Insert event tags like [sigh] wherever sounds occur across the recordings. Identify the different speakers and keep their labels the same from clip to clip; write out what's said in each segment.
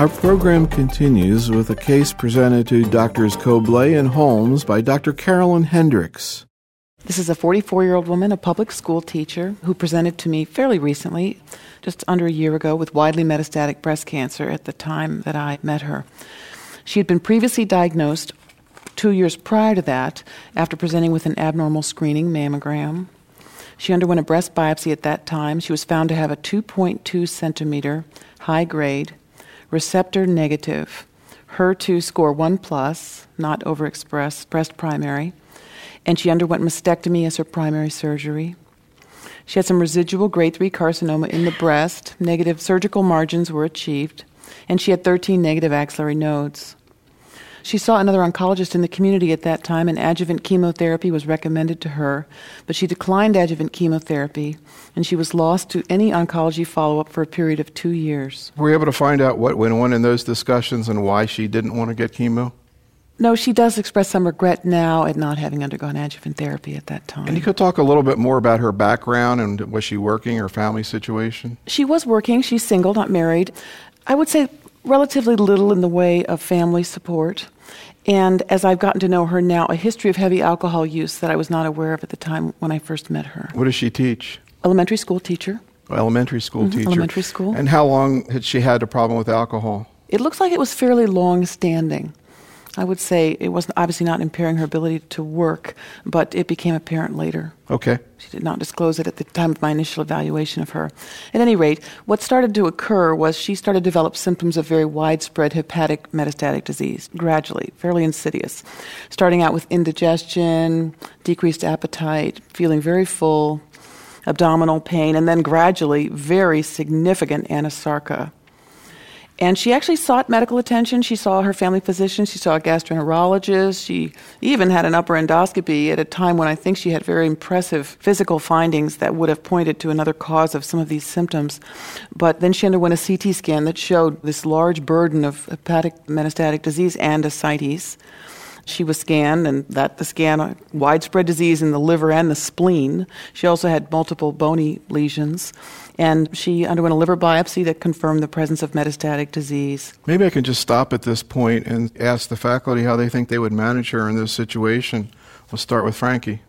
Speaker 1: Our program continues with a case presented to Doctors Cobleigh and Holmes by Dr. Carolyn Hendricks.
Speaker 2: This is a 44 year old woman, a public school teacher, who presented to me fairly recently, just under a year ago, with widely metastatic breast cancer at the time that I met her. She had been previously diagnosed two years prior to that after presenting with an abnormal screening mammogram. She underwent a breast biopsy at that time. She was found to have a 2.2 centimeter high grade receptor negative, HER2 score 1 plus, not overexpressed, breast primary, and she underwent mastectomy as her primary surgery. She had some residual grade 3 carcinoma in the breast, negative surgical margins were achieved, and she had 13 negative axillary nodes. She saw another oncologist in the community at that time, and adjuvant chemotherapy was recommended to her, but she declined adjuvant chemotherapy, and she was lost to any oncology follow up for a period of two years.
Speaker 1: Were you able to find out what went on in those discussions and why she didn't want to get chemo?
Speaker 2: No, she does express some regret now at not having undergone adjuvant therapy at that time.
Speaker 1: And you could talk a little bit more about her background and was she working, her family situation?
Speaker 2: She was working. She's single, not married. I would say relatively little in the way of family support. And as I've gotten to know her now, a history of heavy alcohol use that I was not aware of at the time when I first met her.
Speaker 1: What does she teach?
Speaker 2: Elementary school teacher.
Speaker 1: Elementary school
Speaker 2: Mhm,
Speaker 1: teacher.
Speaker 2: elementary school.
Speaker 1: And how long had she had a problem with alcohol?
Speaker 2: It looks like it was fairly long standing. I would say it was obviously not impairing her ability to work, but it became apparent later.
Speaker 1: Okay.
Speaker 2: She did not disclose it at the time of my initial evaluation of her. At any rate, what started to occur was she started to develop symptoms of very widespread hepatic metastatic disease, gradually, fairly insidious. Starting out with indigestion, decreased appetite, feeling very full, abdominal pain, and then gradually very significant anasarca. And she actually sought medical attention. She saw her family physician. She saw a gastroenterologist. She even had an upper endoscopy at a time when I think she had very impressive physical findings that would have pointed to another cause of some of these symptoms. But then she underwent a CT scan that showed this large burden of hepatic metastatic disease and ascites. She was scanned, and that the scan uh, widespread disease in the liver and the spleen. She also had multiple bony lesions, and she underwent a liver biopsy that confirmed the presence of metastatic disease.
Speaker 1: Maybe I can just stop at this point and ask the faculty how they think they would manage her in this situation. We'll start with Frankie.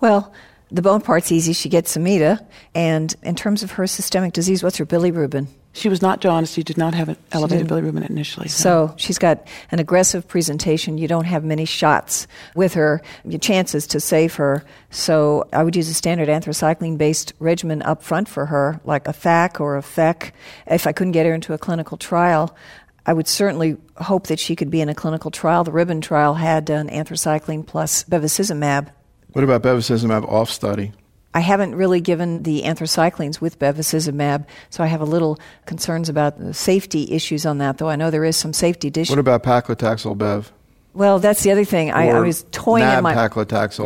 Speaker 3: Well, the bone part's easy. She gets Zometa. And in terms of her systemic disease, what's her bilirubin?
Speaker 2: She was not jaundiced. She did not have an elevated
Speaker 3: didn't.
Speaker 2: bilirubin initially.
Speaker 3: So she's got an aggressive presentation. You don't have many shots with her, your chances to save her. So I would use a standard anthracycline based regimen up front for her, like a TAC or a FEC. If I couldn't get her into a clinical trial, I would certainly hope that she could be in a clinical trial. The Ribbon trial had an anthracycline plus bevacizumab.
Speaker 1: What about bevacizumab off study?
Speaker 3: I haven't really given the anthracyclines with bevacizumab, so I have a little concerns about the safety issues on that, though I know there is some safety dish.
Speaker 1: What about paclitaxel bev?
Speaker 3: well, that's the other thing. I, I was toying in my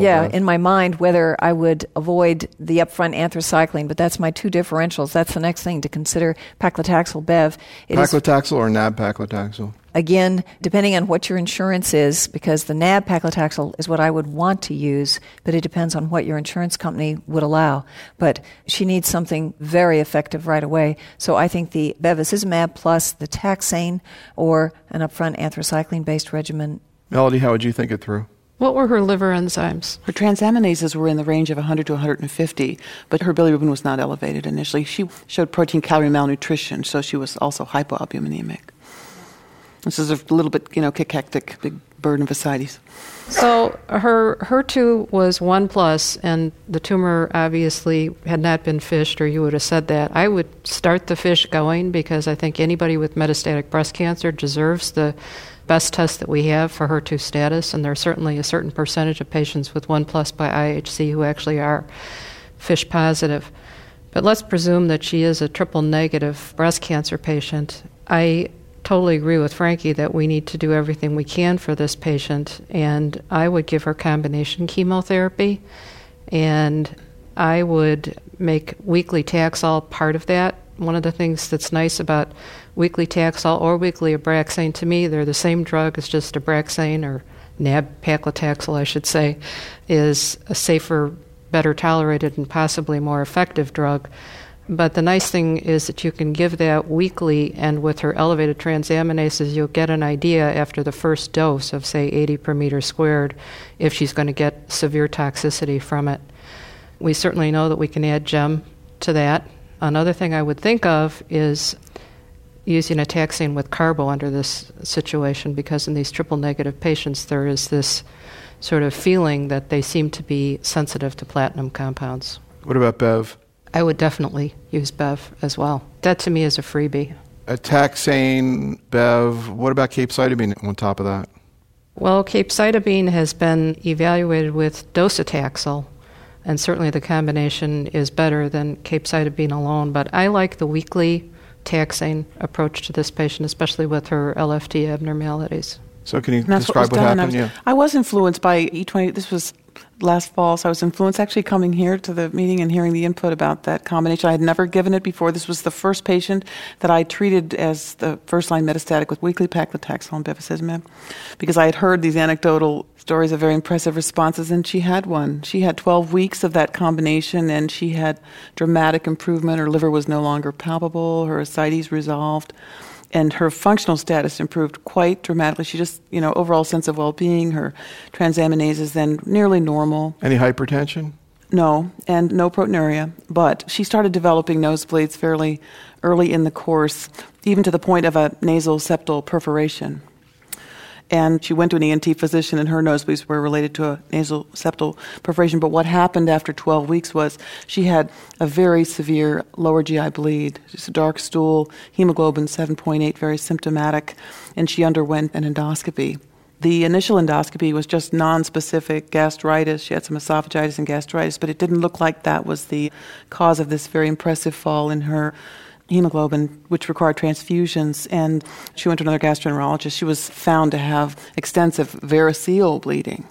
Speaker 3: yeah
Speaker 1: bev?
Speaker 3: in my mind whether I would avoid the upfront anthracycline, but that's my two differentials. That's the next thing to consider. Paclitaxel bev. It is
Speaker 1: Paclitaxel or nab-paclitaxel?
Speaker 3: Again, depending on what your insurance is, because the NAB paclitaxel is what I would want to use, but it depends on what your insurance company would allow. But she needs something very effective right away. So I think the bevacizumab plus the taxane or an upfront anthracycline based regimen.
Speaker 1: Melody, how would you think it through?
Speaker 4: What were her liver enzymes?
Speaker 2: Her transaminases were in the range of 100 to 150, but her bilirubin was not elevated initially. She showed protein calorie malnutrition, so she was also hypoalbuminemic. This is a little bit, you know, cachectic, big burden of ascites.
Speaker 4: So her HER2 was one plus, and the tumor obviously had not been FISHed, or you would have said that. I would start the FISH going because I think anybody with metastatic breast cancer deserves the best test that we have for HER2 status, and there's certainly a certain percentage of patients with one plus by IHC who actually are FISH positive. But let's presume that she is a triple negative breast cancer patient. I totally agree with Frankie that we need to do everything we can for this patient, and I would give her combination chemotherapy, and I would make weekly Taxol part of that. One of the things that's nice about weekly Taxol or weekly Abraxane to me, they're the same drug, it's just Abraxane or nab-paclitaxel, I should say, is a safer, better tolerated, and possibly more effective drug But the nice thing is that you can give that weekly, and with her elevated transaminases, you'll get an idea after the first dose of, say, 80 per meter squared if she's going to get severe toxicity from it. We certainly know that we can add GEM to that. Another thing I would think of is using a taxane with carbo under this situation because in these triple negative patients there is this sort of feeling that they seem to be sensitive to platinum compounds.
Speaker 1: What about Bev?
Speaker 4: I would definitely use Bev as well. That to me is a freebie.
Speaker 1: A taxane, Bev. What about capecitabine on top of that?
Speaker 4: Well, capecitabine has been evaluated with docetaxel, and certainly the combination is better than capecitabine alone. But I like the weekly taxane approach to this patient, especially with her LFT abnormalities.
Speaker 1: So, can you
Speaker 2: And
Speaker 1: describe
Speaker 2: what,
Speaker 1: what,
Speaker 2: done. I
Speaker 1: happened?
Speaker 2: was,
Speaker 1: yeah.
Speaker 2: I was influenced by E20. This was last fall, so I was influenced actually coming here to the meeting and hearing the input about that combination. I had never given it before. This was the first patient that I treated as the first line metastatic with weekly paclitaxel and bevacizumab because I had heard these anecdotal stories of very impressive responses, and she had one. She had 12 weeks of that combination, and she had dramatic improvement. Her liver was no longer palpable, her ascites resolved and her functional status improved quite dramatically. She just, you know, overall sense of well-being. Her transaminases then nearly normal.
Speaker 1: Any hypertension?
Speaker 2: No, and no proteinuria. But she started developing nosebleeds fairly early in the course, even to the point of a nasal septal perforation. And she went to an ENT physician, and her nosebleeds were related to a nasal septal perforation. But what happened after 12 weeks was she had a very severe lower GI bleed, just a dark stool, hemoglobin 7.8, very symptomatic, and she underwent an endoscopy. The initial endoscopy was just non-specific gastritis. She had some esophagitis and gastritis, but it didn't look like that was the cause of this very impressive fall in her hemoglobin, which required transfusions. And she went to another gastroenterologist. She was found to have extensive variceal bleeding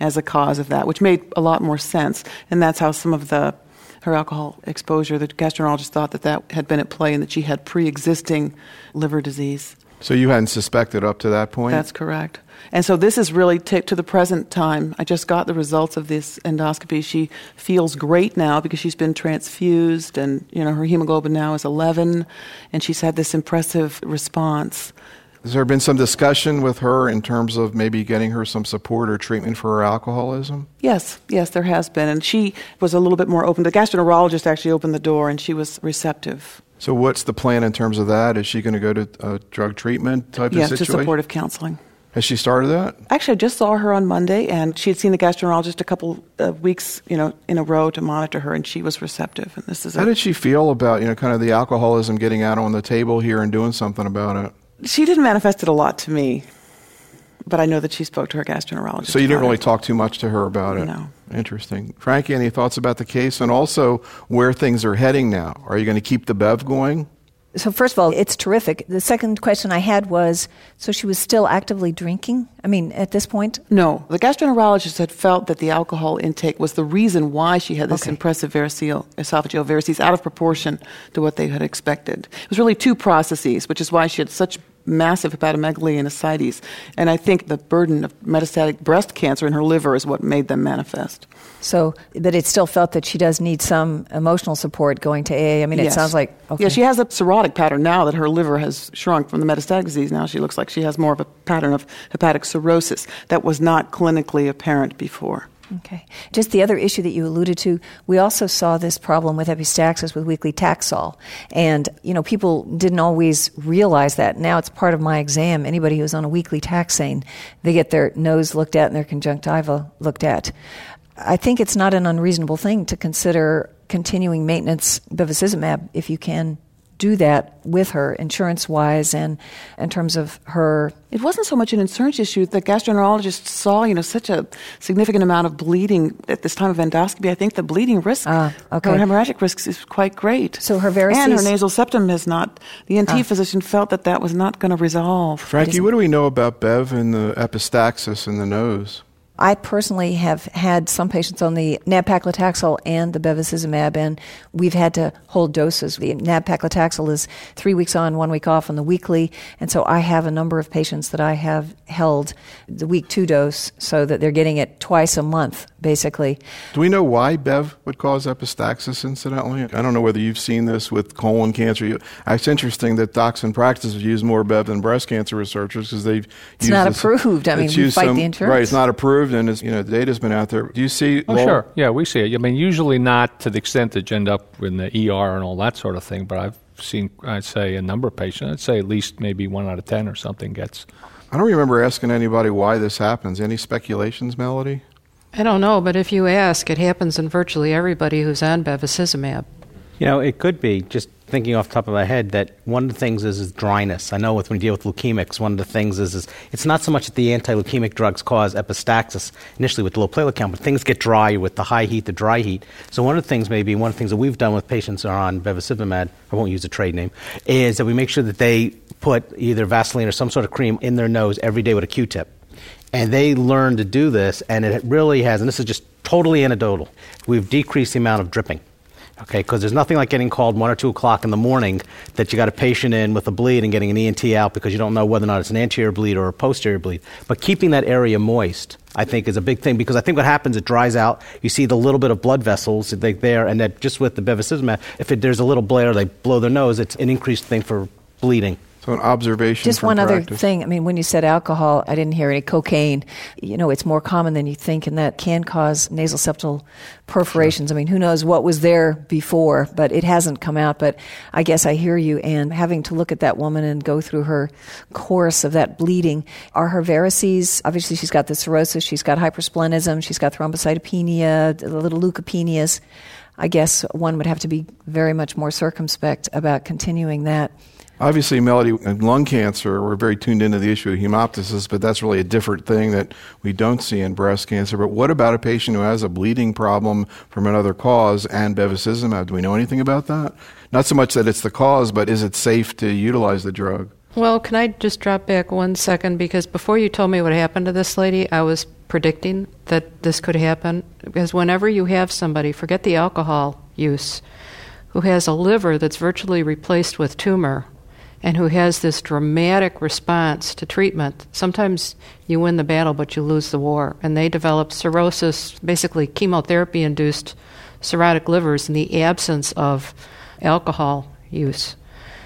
Speaker 2: as a cause of that, which made a lot more sense. And that's how some of the her alcohol exposure, the gastroenterologist thought that that had been at play and that she had pre-existing liver disease.
Speaker 1: So you hadn't suspected up to that point?
Speaker 2: That's correct. And so this is really t- to the present time. I just got the results of this endoscopy. She feels great now because she's been transfused, and you know her hemoglobin now is 11, and she's had this impressive response.
Speaker 1: Has there been some discussion with her in terms of maybe getting her some support or treatment for her alcoholism?
Speaker 2: Yes, yes, there has been, and she was a little bit more open. The gastroenterologist actually opened the door, and she was receptive.
Speaker 1: So, what's the plan in terms of that? Is she going to go to a drug treatment type
Speaker 2: yes,
Speaker 1: of situation?
Speaker 2: Yes, to supportive counseling.
Speaker 1: Has she started that?
Speaker 2: Actually, I just saw her on Monday, and she had seen the gastroenterologist a couple of weeks, you know, in a row to monitor her, and she was receptive. And this is
Speaker 1: How did she feel about, you know, kind of the alcoholism getting out on the table here and doing something about it?
Speaker 2: she didn't manifest it a lot to me, but I know that she spoke to her gastroenterologist.
Speaker 1: So you didn't really
Speaker 2: it.
Speaker 1: talk too much to her about it?
Speaker 2: No.
Speaker 1: Interesting. Frankie, any thoughts about the case and also where things are heading now? Are you going to keep the Bev going?
Speaker 3: So, first of all, it's terrific. The second question I had was so she was still actively drinking? I mean, at this point?
Speaker 2: No, the gastroenterologist had felt that the alcohol intake was the reason why she had this
Speaker 3: Okay.
Speaker 2: impressive variceal, esophageal varices out of proportion to what they had expected. It was really two processes, which is why she had such massive hepatomegaly and ascites. And I think the burden of metastatic breast cancer in her liver is what made them manifest.
Speaker 3: So, but it still felt that she does need some emotional support going to AA. I mean, it
Speaker 2: Yes.
Speaker 3: sounds like. Okay.
Speaker 2: Yeah, she has a cirrhotic pattern now that her liver has shrunk from the metastatic disease. Now she looks like she has more of a pattern of hepatic cirrhosis that was not clinically apparent before.
Speaker 3: Okay. Just the other issue that you alluded to, we also saw this problem with epistaxis with weekly Taxol. And, you know, people didn't always realize that. Now it's part of my exam. Anybody who's on a weekly taxane, they get their nose looked at and their conjunctiva looked at. I think it's not an unreasonable thing to consider continuing maintenance bevacizumab if you can do that with her insurance wise and in terms of her
Speaker 2: It wasn't so much an insurance issue. The gastroenterologist saw, you know, such a significant amount of bleeding at this time of endoscopy. I think the bleeding risk,
Speaker 3: Ah, okay.
Speaker 2: her hemorrhagic risk, is quite great.
Speaker 3: So her varices
Speaker 2: and her nasal septum has not. The ENT
Speaker 3: Ah.
Speaker 2: physician felt that that was not going to resolve.
Speaker 1: Frankie, what do we know about Bev and the epistaxis in the nose?
Speaker 3: I personally have had some patients on the nab-paclitaxel and the bevacizumab, and we've had to hold doses. The nab-paclitaxel is three weeks on, one week off on the weekly, and so I have a number of patients that I have held the week two dose so that they're getting it twice a month, basically.
Speaker 1: Do we know why Bev would cause epistaxis, incidentally? I don't know whether you've seen this with colon cancer. It's interesting that docs in practice use more Bev than breast cancer researchers because they've
Speaker 3: It's not this, approved. I mean, we fight some, the insurance.
Speaker 1: Right, it's not approved, and it's, you know, the data's been out there. Do you see?
Speaker 5: Oh, sure. Yeah, we see it. I mean, usually not to the extent that you end up in the ER and all that sort of thing, but I've seen, I'd say, a number of patients, I'd say at least maybe one out of 10 or something gets
Speaker 1: I don't remember asking anybody why this happens. Any speculations, Melody?
Speaker 4: I don't know, but if you ask, it happens in virtually everybody who's on bevacizumab.
Speaker 6: You know, it could be just thinking off the top of my head that one of the things is, is dryness. I know with, when you deal with leukemics, one of the things is, is it's not so much that the anti-leukemic drugs cause epistaxis initially with the low platelet count, but things get dry with the high heat, the dry heat. So one of the things maybe one of the things that we've done with patients who are on bevacizumab, I won't use a trade name, is that we make sure that they put either Vaseline or some sort of cream in their nose every day with a Q-tip. And they learn to do this, and it really has, and this is just totally anecdotal, we've decreased the amount of dripping. Okay, because there's nothing like getting called one or two o'clock in the morning that you got a patient in with a bleed and getting an ENT out because you don't know whether or not it's an anterior bleed or a posterior bleed. But keeping that area moist, I think, is a big thing because I think what happens, it dries out. You see the little bit of blood vessels there, and that just with the bevacizumab, if it, there's a little blare, they blow their nose, it's an increased thing for bleeding.
Speaker 1: So an observation.
Speaker 3: Just one
Speaker 1: practice.
Speaker 3: other thing. I mean, when you said alcohol, I didn't hear any cocaine. You know, it's more common than you think, and that can cause nasal septal perforations. Sure. I mean, who knows what was there before, but it hasn't come out. But I guess I hear you. And having to look at that woman and go through her course of that bleeding, are her varices? Obviously, she's got the cirrhosis. She's got hypersplenism. She's got thrombocytopenia, the little leukopenias. I guess one would have to be very much more circumspect about continuing that.
Speaker 1: Obviously, Melody, in lung cancer, we're very tuned into the issue of hemoptysis, but that's really a different thing that we don't see in breast cancer. But what about a patient who has a bleeding problem from another cause and bevacizumab? Do we know anything about that? Not so much that it's the cause, but is it safe to utilize the drug?
Speaker 4: Well, can I just drop back one second? Because before you told me what happened to this lady, I was predicting that this could happen. Because whenever you have somebody, forget the alcohol use, who has a liver that's virtually replaced with tumor, and who has this dramatic response to treatment. Sometimes you win the battle, but you lose the war. And they develop cirrhosis, basically chemotherapy induced cirrhotic livers in the absence of alcohol use.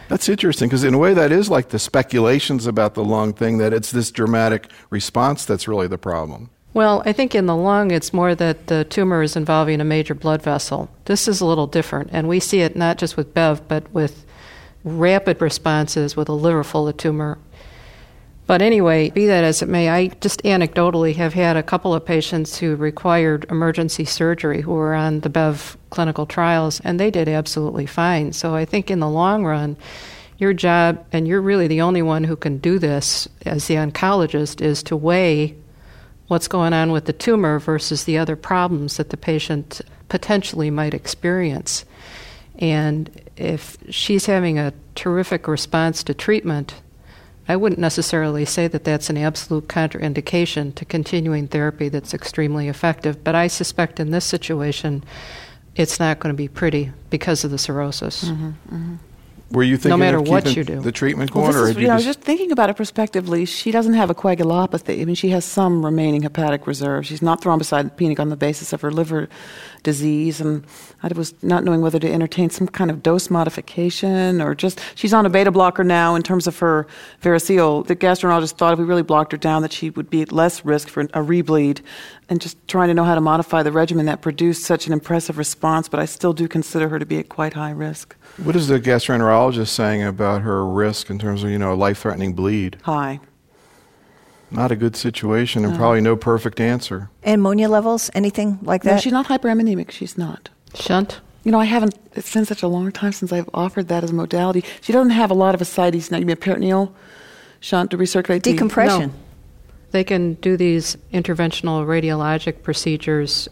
Speaker 1: That's interesting because, in a way, that is like the speculations about the lung thing that it's this dramatic response that's really the problem.
Speaker 4: Well, I think in the lung, it's more that the tumor is involving a major blood vessel. This is a little different, and we see it not just with BEV, but with rapid responses with a liver full of tumor. But anyway, be that as it may, I just anecdotally have had a couple of patients who required emergency surgery who were on the BEV clinical trials, and they did absolutely fine. So I think in the long run, your job, and you're really the only one who can do this as the oncologist, is to weigh what's going on with the tumor versus the other problems that the patient potentially might experience. And if she's having a terrific response to treatment, I wouldn't necessarily say that that's an absolute contraindication to continuing therapy that's extremely effective. But I suspect in this situation, it's not going to be pretty because of the cirrhosis. Mm-hmm, mm-hmm.
Speaker 1: Were you thinking
Speaker 4: no matter
Speaker 1: of
Speaker 4: what you do
Speaker 1: the treatment
Speaker 2: well,
Speaker 1: corner?
Speaker 2: Is, you know, just, just thinking about it prospectively, she doesn't have a coagulopathy. I mean, she has some remaining hepatic reserve. She's not thrombocytopenic on the basis of her liver disease, and I was not knowing whether to entertain some kind of dose modification or just she's on a beta blocker now in terms of her variceal. The gastroenterologist thought if we really blocked her down that she would be at less risk for a rebleed, and just trying to know how to modify the regimen that produced such an impressive response. But I still do consider her to be at quite high risk.
Speaker 1: What is the gastroenterologist saying about her risk in terms of you know a life-threatening bleed?
Speaker 2: High
Speaker 1: not a good situation and no. probably no perfect answer.
Speaker 3: Ammonia levels, anything like that?
Speaker 2: No, she's not hyperammonemic. She's not.
Speaker 4: Shunt?
Speaker 2: You know, I haven't, it's been such a long time since I've offered that as a modality. She doesn't have a lot of ascites now. You mean a peritoneal shunt to recirculate
Speaker 3: Decompression.
Speaker 2: The, no.
Speaker 4: They can do these interventional radiologic procedures.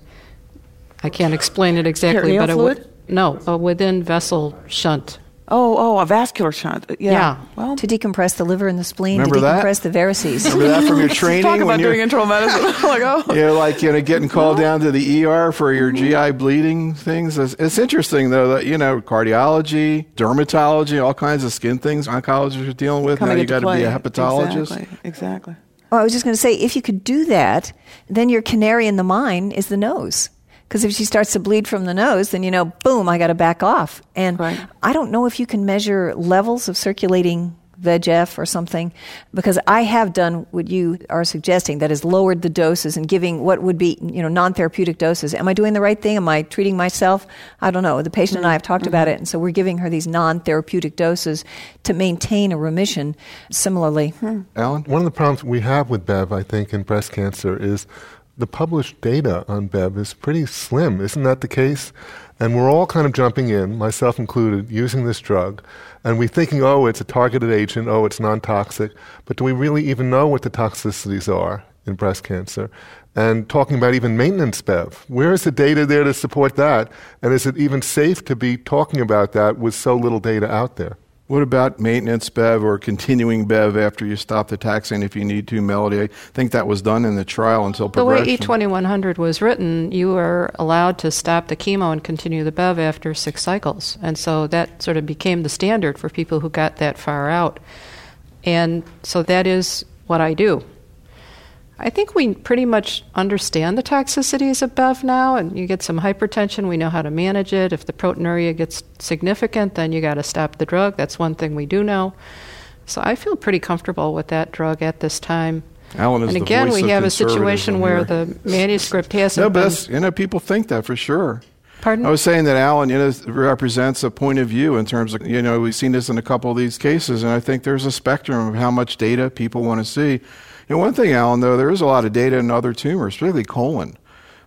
Speaker 4: I can't explain it exactly,
Speaker 2: peritoneal
Speaker 4: but
Speaker 2: fluid?
Speaker 4: it would, no, a within vessel shunt
Speaker 2: Oh, oh, a vascular shunt. Yeah.
Speaker 4: Yeah.
Speaker 2: Well,
Speaker 3: To decompress the liver and the spleen,
Speaker 1: Remember
Speaker 3: to
Speaker 1: that?
Speaker 3: decompress the varices.
Speaker 1: Remember that from your [laughs] training
Speaker 2: talk about
Speaker 1: you're
Speaker 2: doing internal medicine. [laughs] like, oh. [laughs]
Speaker 1: you're like you know getting called down to the ER for your GI bleeding things. It's, it's interesting though that you know cardiology, dermatology, all kinds of skin things oncologists are dealing with.
Speaker 2: Coming
Speaker 1: now you
Speaker 2: into
Speaker 1: got to be a hepatologist.
Speaker 2: Exactly. exactly.
Speaker 3: Well, I was just going to say, if you could do that, then your canary in the mine is the nose. Because if she starts to bleed from the nose, then you know, boom, I got to back off. And
Speaker 2: Right.
Speaker 3: I don't know if you can measure levels of circulating VEGF or something, because I have done what you are suggesting, that is lowered the doses and giving what would be, you know, non-therapeutic doses. Am I doing the right thing? Am I treating myself? I don't know. The patient and I mm-hmm. have talked about mm-hmm. it, and so we're giving her these non-therapeutic doses to maintain a remission. Similarly, hmm.
Speaker 1: Alan,
Speaker 7: One of the problems we have with BEV, I think, in breast cancer is the published data on BEV is pretty slim. Isn't that the case? And we're all kind of jumping in, myself included, using this drug, and we're thinking, oh, it's a targeted agent, oh, it's non toxic. But do we really even know what the toxicities are in breast cancer? And talking about even maintenance BEV, where is the data there to support that? And is it even safe to be talking about that with so little data out there?
Speaker 1: What about maintenance Bev or continuing Bev after you stop the taxane if you need to? Melody, I think that was done in the trial until
Speaker 4: The way. E2100 was written, you were allowed to stop the chemo and continue the BEV after six cycles. And so that sort of became the standard for people who got that far out. And so that is what I do. I think we pretty much understand the toxicities of BEV now, and you get some hypertension, we know how to manage it. If the proteinuria gets significant, then you got to stop the drug. That's one thing we do know. So I feel pretty comfortable with that drug at this time.
Speaker 1: Alan is
Speaker 4: And again, we have a situation where
Speaker 1: here.
Speaker 4: the manuscript hasn't
Speaker 1: No, but you know, people think that for sure.
Speaker 4: Pardon?
Speaker 1: I was saying that Alan, you know, represents a point of view in terms of, you know, we've seen this in a couple of these cases, and I think there's a spectrum of how much data people want to see. Know, one thing, Alan, though, there is a lot of data in other tumors, particularly colon.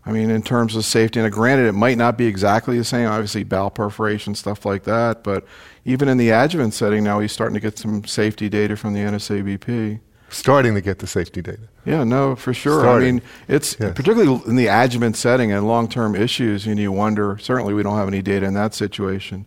Speaker 1: I mean, in terms of safety, and granted, it might not be exactly the same, obviously, bowel perforation, stuff like that, but even in the adjuvant setting now, he's starting to get some safety data from the NSABP.
Speaker 7: Starting to get the safety data.
Speaker 1: Yeah, no, for sure.
Speaker 7: Starting.
Speaker 1: I mean, it's
Speaker 7: Yes.
Speaker 1: particularly in the adjuvant setting and long term issues, and you wonder, certainly we don't have any data in that situation.